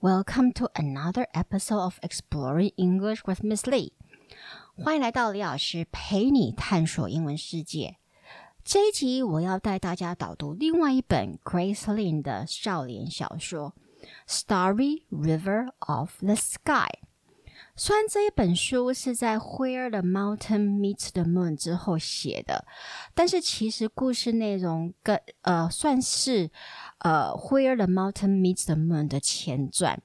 Welcome to another episode of Exploring English with Miss Lee。欢迎来到李老师陪你探索英文世界。这一集我要带大家导读另外一本 Grace Lin 的少年小说《Starry River of the Sky》。 虽然这一本书是在《Where the Mountain Meets the Moon》之后写的，但是其实故事内容跟呃算是呃《Where the Mountain Meets the Moon》的前传。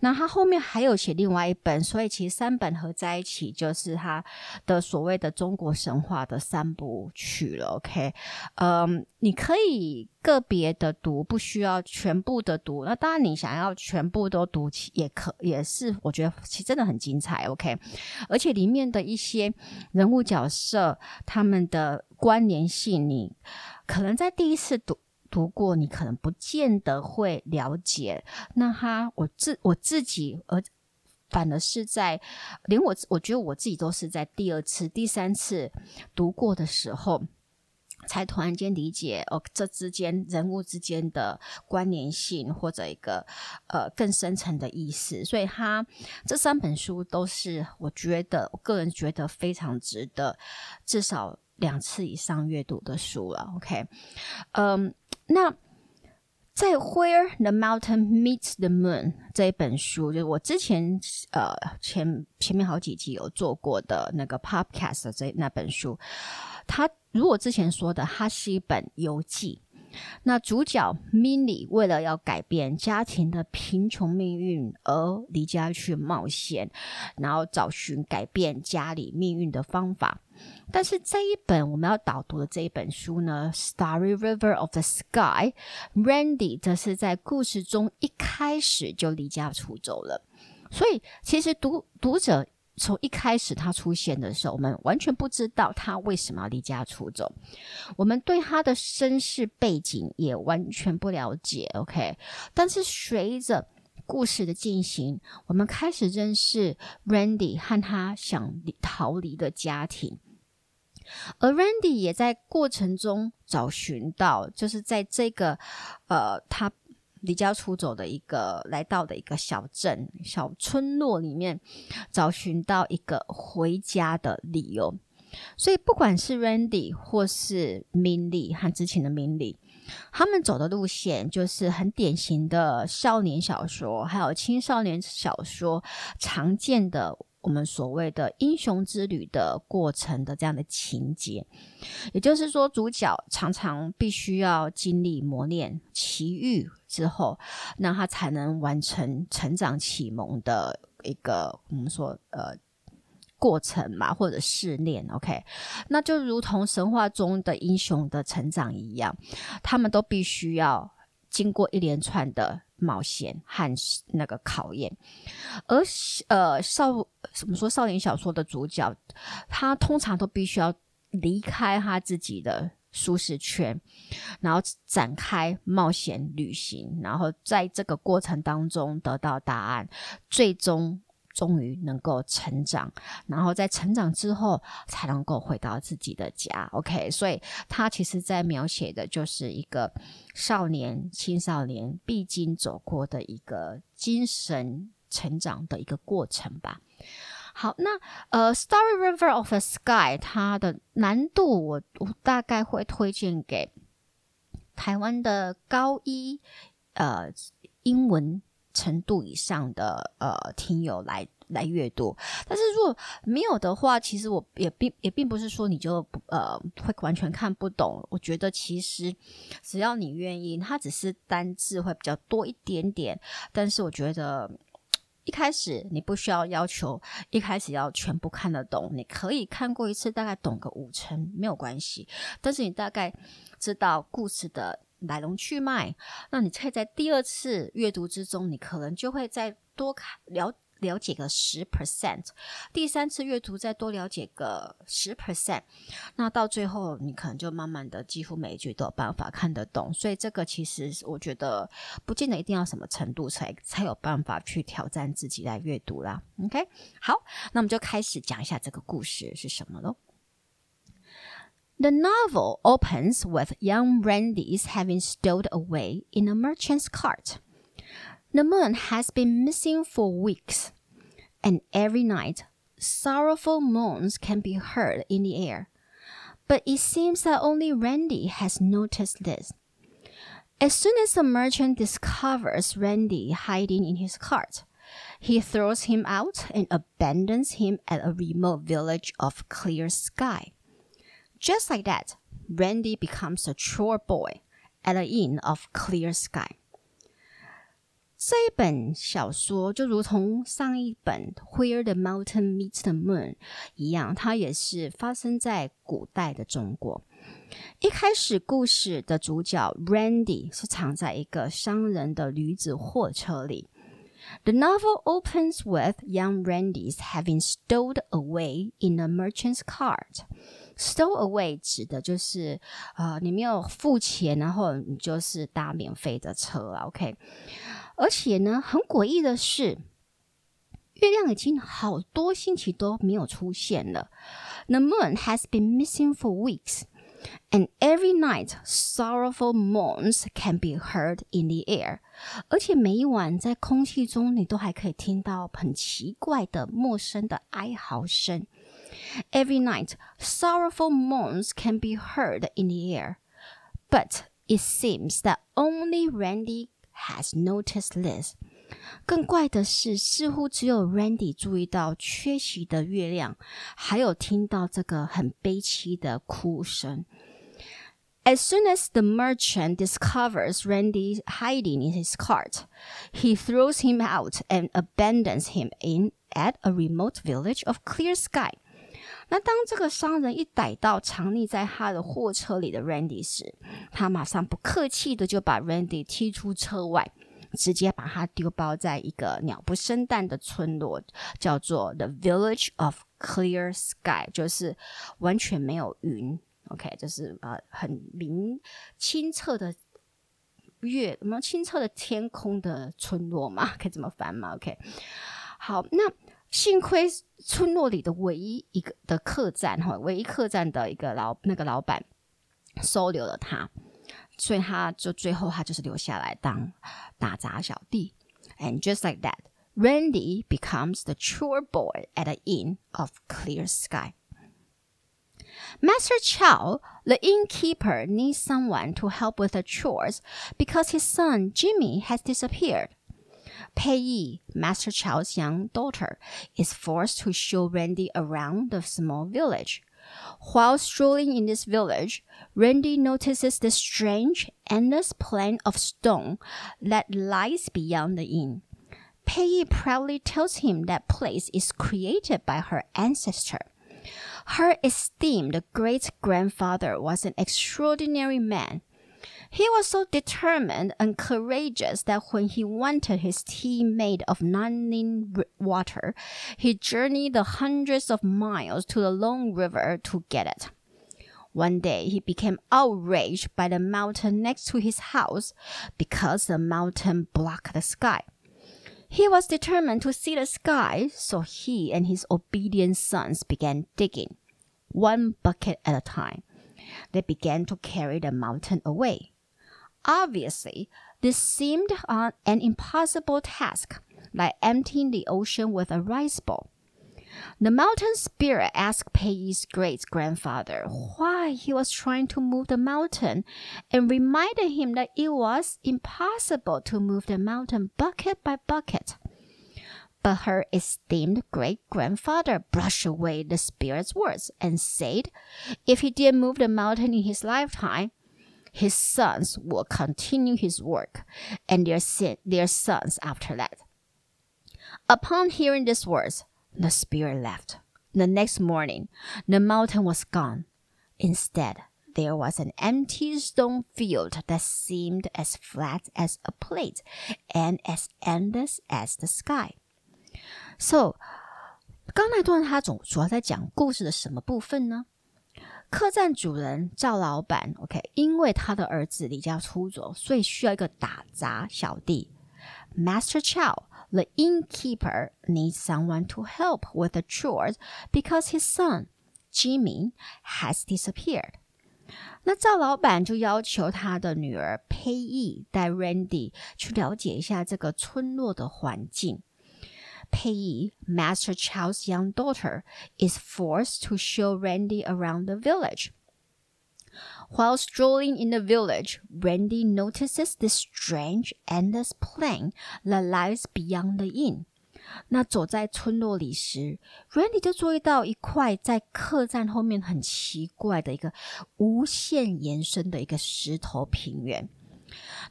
那他后面还有写另外一本，所以其实三本合在一起就是他的所谓的中国神话的三部曲了。OK，嗯，你可以个别的读，不需要全部的读。那当然，你想要全部都读起也可，也是我觉得其实真的很精彩。OK，而且里面的一些人物角色，他们的关联性，你可能在第一次读。读过，你可能不见得会了解。那他，我自我自己，而反而是在连我，我觉得我自己都是在第二次、第三次读过的时候，才突然间理解哦，这之间人物之间的关联性，或者一个呃更深层的意思。所以，他这三本书都是我觉得，我个人觉得非常值得，至少两次以上阅读的书了。OK，嗯。那在《Where the Mountain Meets the Moon》这一本书，就是我之前呃前前面好几集有做过的那个 Podcast 这那本书，它如果之前说的，它是一本游记。那主角 Mini 为了要改变家庭的贫穷命运而离家去冒险，然后找寻改变家里命运的方法。但是这一本我们要导读的这一本书呢，《Starry River of the Sky》，Randy 则是在故事中一开始就离家出走了。所以其实读读者。从一开始他出现的时候，我们完全不知道他为什么要离家出走，我们对他的身世背景也完全不了解。OK，但是随着故事的进行，我们开始认识 Randy 和他想逃离的家庭，而 Randy 也在过程中找寻到，就是在这个呃他。离家出走的一个来到的一个小镇、小村落里面，找寻到一个回家的理由。所以，不管是 Randy 或是 Minnie 和之前的 Minnie，他们走的路线就是很典型的少年小说，还有青少年小说常见的。我们所谓的英雄之旅的过程的这样的情节，也就是说，主角常常必须要经历磨练、奇遇之后，那他才能完成成长启蒙的一个我们说呃过程嘛，或者试炼。OK，那就如同神话中的英雄的成长一样，他们都必须要经过一连串的。冒险和那个考验，而呃少怎么说少年小说的主角，他通常都必须要离开他自己的舒适圈，然后展开冒险旅行，然后在这个过程当中得到答案，最终。终于能够成长，然后在成长之后才能够回到自己的家。OK，所以他其实在描写的就是一个少年、青少年必经走过的一个精神成长的一个过程吧。好，那呃，《Story River of the Sky》它的难度，我我大概会推荐给台湾的高一呃英文。程度以上的呃听友来来阅读，但是如果没有的话，其实我也并也并不是说你就呃会完全看不懂。我觉得其实只要你愿意，它只是单字会比较多一点点。但是我觉得一开始你不需要要求一开始要全部看得懂，你可以看过一次，大概懂个五成没有关系。但是你大概知道故事的。来龙去脉，那你可以在第二次阅读之中，你可能就会再多看了了解个十 percent，第三次阅读再多了解个十 percent，那到最后你可能就慢慢的几乎每一句都有办法看得懂。所以这个其实我觉得不见得一定要什么程度才才有办法去挑战自己来阅读啦。OK，好，那我们就开始讲一下这个故事是什么喽。The novel opens with young Randy's having stowed away in a merchant's cart. The moon has been missing for weeks, and every night sorrowful moans can be heard in the air. But it seems that only Randy has noticed this. As soon as the merchant discovers Randy hiding in his cart, he throws him out and abandons him at a remote village of clear sky. Just like that, Randy becomes a chore boy at an inn of clear sky. 这一本小说就如同上一本《Where the Mountain Meets the Moon》一样，它也是发生在古代的中国。一开始故事的主角 Randy 是藏在一个商人的驴子货车里。The novel opens with young Randy's having stowed away in a merchant's cart. Stow away 指的就是，呃，你没有付钱，然后你就是搭免费的车了，OK。而且呢，很诡异的是，月亮已经好多星期都没有出现了。The moon has been missing for weeks, and every night sorrowful moans can be heard in the air。而且每一晚在空气中，你都还可以听到很奇怪的、陌生的哀嚎声。Every night sorrowful moans can be heard in the air, but it seems that only Randy has noticed this。更怪的是，似乎只有 Randy 注意到缺席的月亮，还有听到这个很悲凄的哭声。As soon as the merchant discovers Randy hiding in his cart, he throws him out and abandons him in at a remote village of clear sky. 那当这个商人一逮到藏匿在他的货车里的 Randy 时，他马上不客气的就把 Randy 踢出车外，直接把他丢包在一个鸟不生蛋的村落，叫做 The Village of Clear Sky，就是完全没有云，OK，就是呃很明清澈的月，什么清澈的天空的村落嘛，可以这么翻吗？OK，好，那。幸亏村落里的唯一一个的客栈哈，唯一客栈的一个老那个老板收留了他，所以他就最后他就是留下来当打杂小弟。And just like that, Randy becomes the chore boy at the inn of clear sky. Master Chow, the innkeeper, needs someone to help with the chores because his son Jimmy has disappeared. Pei Yi, Master Chow's young daughter, is forced to show Randy around the small village. While strolling in this village, Randy notices the strange, endless plain of stone that lies beyond the inn. Pei Yi proudly tells him that place is created by her ancestor. Her esteemed great grandfather was an extraordinary man he was so determined and courageous that when he wanted his tea made of Nanning water, he journeyed the hundreds of miles to the long river to get it. One day he became outraged by the mountain next to his house because the mountain blocked the sky. He was determined to see the sky, so he and his obedient sons began digging, one bucket at a time. They began to carry the mountain away. Obviously, this seemed uh, an impossible task, like emptying the ocean with a rice bowl. The mountain spirit asked Pei Yi's great grandfather why he was trying to move the mountain and reminded him that it was impossible to move the mountain bucket by bucket. But her esteemed great grandfather brushed away the spirit's words and said if he didn't move the mountain in his lifetime, his sons will continue his work, and their, their sons after that. Upon hearing these words, the spirit left. The next morning, the mountain was gone. Instead, there was an empty stone field that seemed as flat as a plate and as endless as the sky. So，刚那段他总主要在讲故事的什么部分呢？ 客栈主人赵老板，OK，因为他的儿子离家出走，所以需要一个打杂小弟。Master Chow, the innkeeper, needs someone to help with the chores because his son Jimmy has disappeared. 那赵老板就要求他的女儿 Payee 带 Randy 去了解一下这个村落的环境。佩仪 Master Chow's young daughter is forced to show Randy around the village. While strolling in the village, Randy notices this strange endless plain that lies beyond the inn. 那走在村落里时，Randy 就注意到一块在客栈后面很奇怪的一个无限延伸的一个石头平原。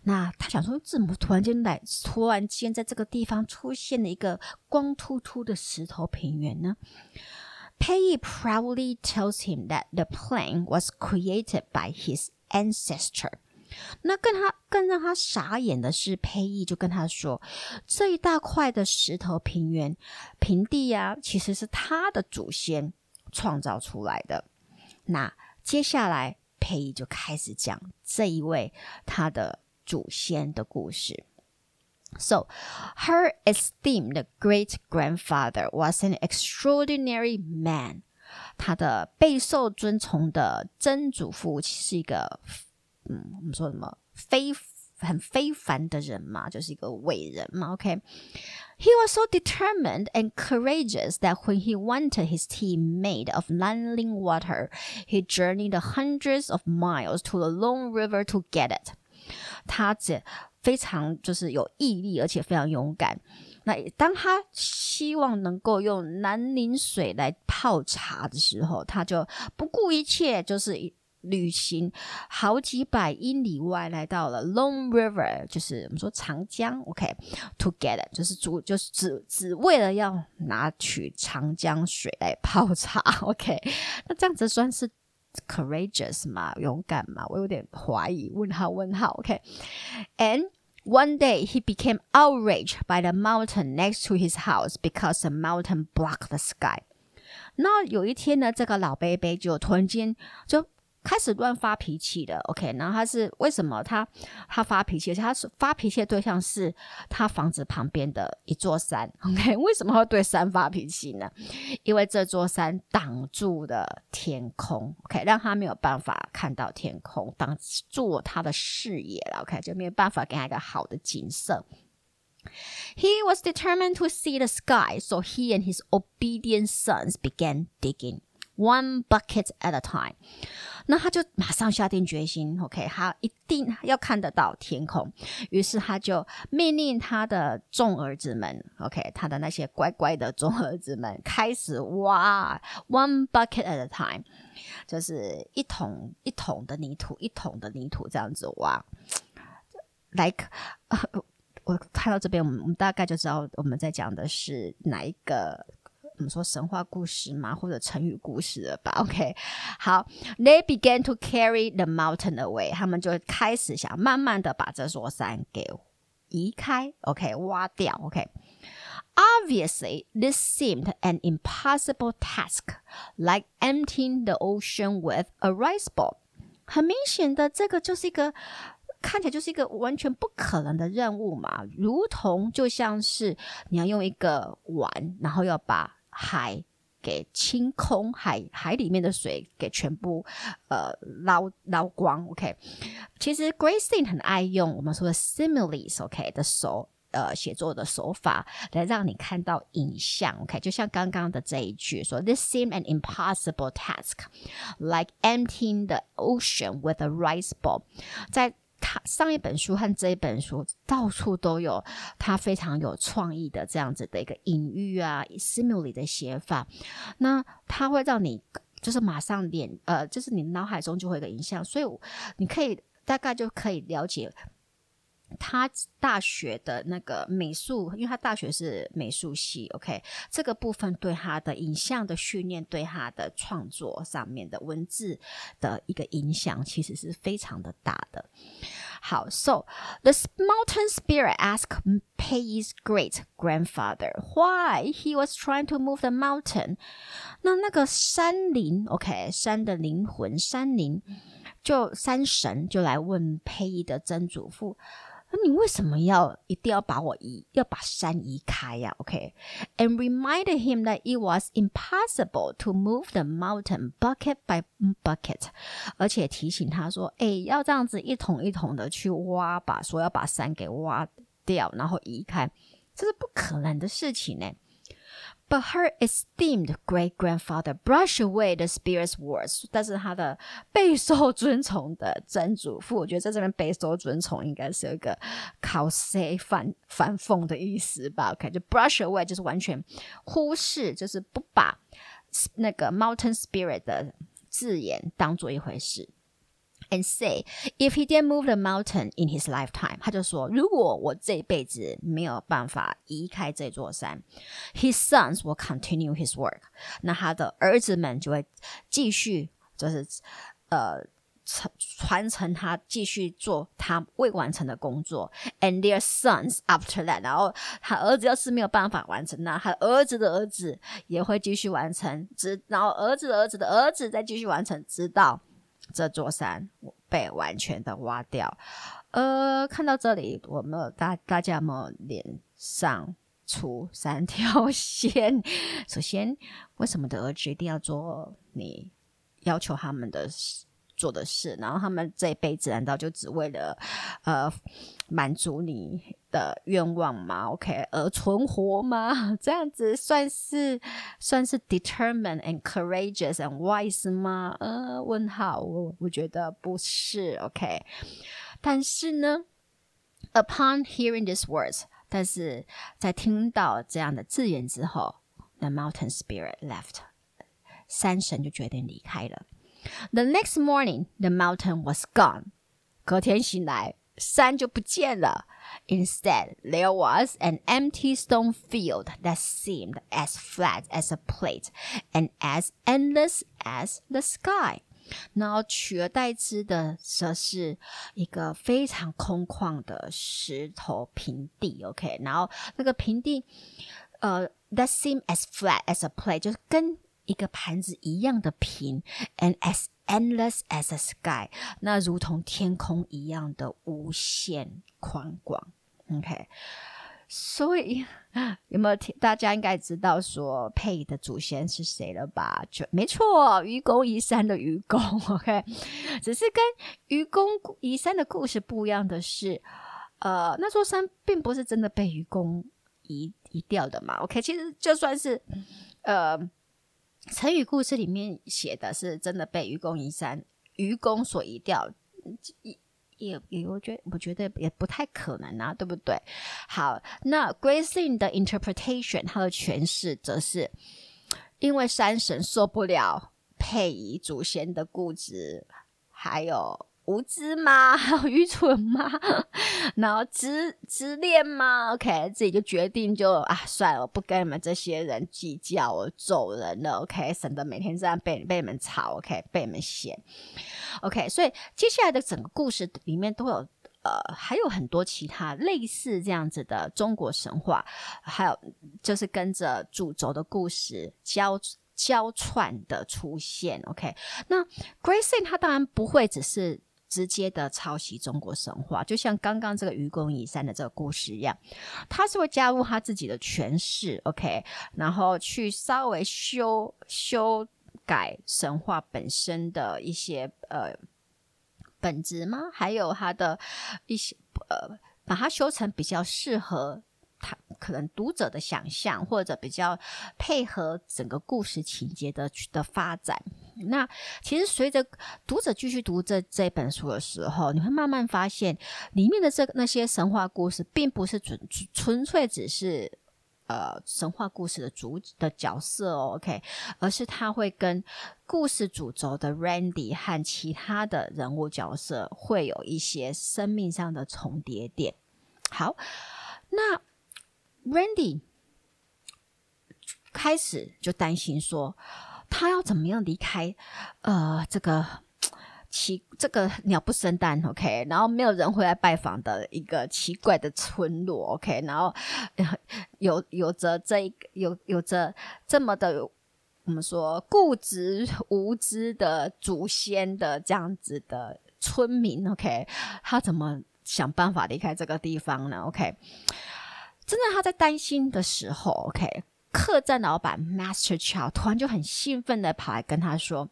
那他想说，怎么突然间来，突然间在这个地方出现了一个光秃秃的石头平原呢？Pei proudly tells him that the plain was created by his ancestor. 那更他更让他傻眼的是，佩仪就跟他说，这一大块的石头平原平地呀、啊，其实是他的祖先创造出来的。那接下来，佩仪就开始讲这一位他的祖先的故事。So, her esteemed great grandfather was an extraordinary man. 他的备受尊崇的曾祖父是一个。嗯，我们说什么非很非凡的人嘛，就是一个伟人嘛。OK，he was so determined and courageous that when he wanted his tea made of Nanling water, he journeyed hundreds of miles to the Long River to get it。 他这非常就是有毅力，而且非常勇敢。那当他希望能够用南宁水来泡茶的时候，他就不顾一切，就是。旅行好几百英里外，来到了 Long River，就是我们说长江。OK，to、okay, get it，就是主就是只只为了要拿取长江水来泡茶。OK，那这样子算是 courageous 吗？勇敢吗？我有点怀疑。问号问号。OK，and、okay? one day he became outraged by the mountain next to his house because the mountain blocked the sky。那有一天呢，这个老伯伯就突然间就。 开始乱发脾气的，OK，然后他是为什么他他发脾气？而且他是发脾气的对象是他房子旁边的一座山，OK，为什么会对山发脾气呢？因为这座山挡住了天空，OK，让他没有办法看到天空，挡住他的视野了，OK，就没有办法给他一个好的景色。He was determined to see the sky, so he and his obedient sons began digging. One bucket at a time，那他就马上下定决心，OK，他一定要看得到天空。于是他就命令他的众儿子们，OK，他的那些乖乖的众儿子们开始挖，one bucket at a time，就是一桶一桶的泥土，一桶的泥土这样子挖。Like，我看到这边，我们我们大概就知道我们在讲的是哪一个。我们说神话故事嘛，或者成语故事了吧？OK，好，They began to carry the mountain away，他们就开始想慢慢的把这座山给移开，OK，挖掉，OK，Obviously, this seemed an impossible task, like emptying the ocean with a rice ball。很明显的，这个就是一个看起来就是一个完全不可能的任务嘛，如同就像是你要用一个碗，然后要把海给清空，海海里面的水给全部呃捞捞光。OK，其实 Grace 很爱用我们说的 similes，OK 的手呃写作的手法来让你看到影像。OK，就像刚刚的这一句说，This seemed an impossible task, like emptying the ocean with a rice ball。在他上一本书和这一本书到处都有他非常有创意的这样子的一个隐喻啊，simile 的写法，那他会让你就是马上脸呃，就是你脑海中就会有个影像，所以你可以大概就可以了解。他大学的那个美术，因为他大学是美术系，OK，这个部分对他的影像的训练，对他的创作上面的文字的一个影响，其实是非常的大的。好，So the mountain spirit asked Pei's great grandfather why he was trying to move the mountain。那那个山灵，OK，山的灵魂，山灵就山神就来问佩仪的曾祖父。你为什么要一定要把我移，要把山移开呀？OK，and reminded him that it was impossible to move the mountain bucket by bucket，而且提醒他说，哎，要这样子一桶一桶的去挖，吧说要把山给挖掉，然后移开，这是不可能的事情呢。But her esteemed great grandfather brushed away the spirit's words。但是他的备受尊崇的曾祖父，我觉得在这边备受尊崇应该是有一个 cause 反反讽的意思吧？OK，就 brush away 就是完全忽视，就是不把那个 mountain spirit 的字眼当做一回事。And say if he didn't move the mountain in his lifetime，他就说，如果我这辈子没有办法移开这座山，his sons will continue his work。那他的儿子们就会继续，就是呃传传承他继续做他未完成的工作。And their sons after that，然后他儿子要是没有办法完成，那他儿子的儿子也会继续完成，直然后儿子的儿子的儿子再继续完成，直到。这座山被完全的挖掉，呃，看到这里，我们大大家有没有脸上出三条 线？首先，为什么的儿子一定要做你要求他们的做的事？然后他们这一辈子难道就只为了呃满足你的愿望吗？OK，而存活吗？这样子算是算是 determined and courageous and wise 吗？呃，问号，我我觉得不是。OK，但是呢，upon hearing these words，但是在听到这样的字眼之后，the mountain spirit left，山神就决定离开了。The next morning, the mountain was gone。隔天醒来，山就不见了。Instead, there was an empty stone field that seemed as flat as a plate and as endless as the sky。然后取而代之的则是一个非常空旷的石头平地。OK，然后那个平地，呃，that seemed as flat as a plate，就是跟 一个盘子一样的平，and as endless as a sky，那如同天空一样的无限宽广。OK，所以有没有听？大家应该知道说佩的祖先是谁了吧？就没错，愚公移山的愚公。OK，只是跟愚公移山的故事不一样的是，呃，那座山并不是真的被愚公移移掉的嘛。OK，其实就算是呃。成语故事里面写的是真的被愚公移山，愚公所移掉，也也也，我觉得我觉得也不太可能啊，对不对？好，那 Gracey 的 interpretation，它的诠释则是因为山神受不了佩仪祖先的固执，还有。无知吗？还有愚蠢吗？然后执执念吗？OK，自己就决定就啊，算了，我不跟你们这些人计较，我走人了。OK，省得每天这样被被你们吵，OK，被你们嫌。OK，所以接下来的整个故事里面都有呃，还有很多其他类似这样子的中国神话，还有就是跟着主轴的故事交交串的出现。OK，那 Grace 他当然不会只是。直接的抄袭中国神话，就像刚刚这个愚公移山的这个故事一样，他是会加入他自己的诠释，OK，然后去稍微修修改神话本身的一些呃本质吗？还有他的一些呃，把它修成比较适合。他可能读者的想象，或者比较配合整个故事情节的的发展。那其实随着读者继续读这这本书的时候，你会慢慢发现里面的这那些神话故事，并不是纯纯粹只是呃神话故事的主的角色哦，OK，而是他会跟故事主轴的 Randy 和其他的人物角色会有一些生命上的重叠点。好，那。Randy 开始就担心说，他要怎么样离开？呃，这个奇这个鸟不生蛋，OK，然后没有人会来拜访的一个奇怪的村落，OK，然后 有有着这一有有着这么的我们说固执无知的祖先的这样子的村民，OK，他怎么？想办法离开这个地方呢？OK，真的他在担心的时候，OK，客栈老板 Master Chow 突然就很兴奋的跑来跟他说：“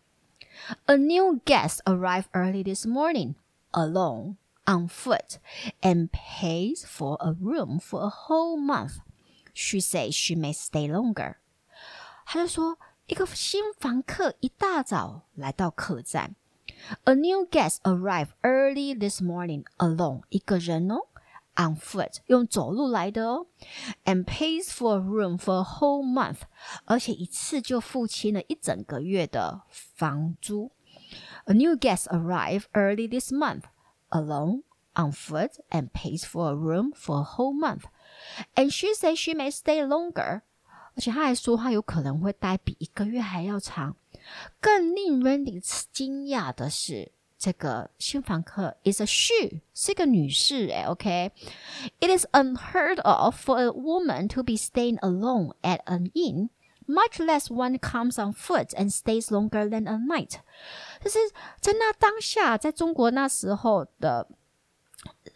A new guest arrived early this morning, alone, on foot, and pays for a room for a whole month. She says she may stay longer.” 他就说，一个新房客一大早来到客栈。A new guest arrived early this morning alone. 一个人哦 ，on foot，用走路来的哦，and pays for a room for a whole month，而且一次就付清了一整个月的房租。A new guest arrived early this month alone, on foot, and pays for a room for a whole month. And she says she may stay longer. 而且他还说他有可能会待比一个月还要长。更令 Randy 惊讶的是， 这个新房客 is a she，是一个女士诶 OK，It is unheard of for a woman to be staying alone at an inn，much less one comes on foot and stays longer than a night。就是在那当下，在中国那时候的，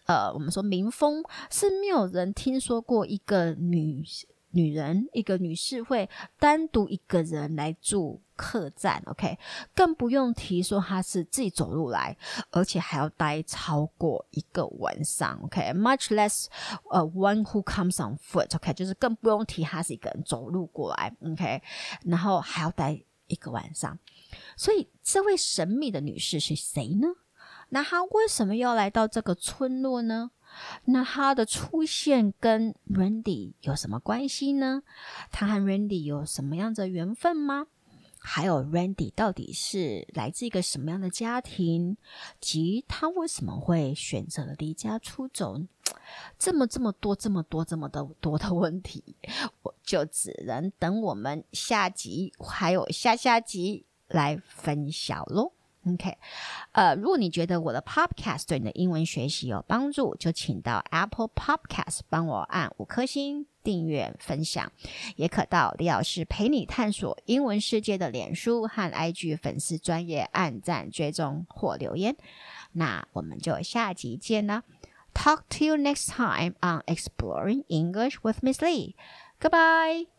呃，我们说民风是没有人听说过一个女。 女人，一个女士会单独一个人来住客栈，OK，更不用提说她是自己走路来，而且还要待超过一个晚上，OK，much less 呃、one who comes on foot，OK，就是更不用提她是一个人走路过来，OK，然后还要待一个晚上，所以这位神秘的女士是谁呢？那她为什么要来到这个村落呢？那他的出现跟 Randy 有什么关系呢？他和 Randy 有什么样的缘分吗？还有 Randy 到底是来自一个什么样的家庭？及他为什么会选择离家出走？这么这么多这么多这么的多的问题，我就只能等我们下集还有下下集来分享喽。OK，呃，如果你觉得我的 Podcast 对你的英文学习有帮助，就请到 Apple Podcast 帮我按五颗星订阅分享，也可到李老师陪你探索英文世界的脸书和 IG 粉丝专业按赞追踪或留言。那我们就下集见啦！Talk to you next time on Exploring English with Miss Lee. Goodbye.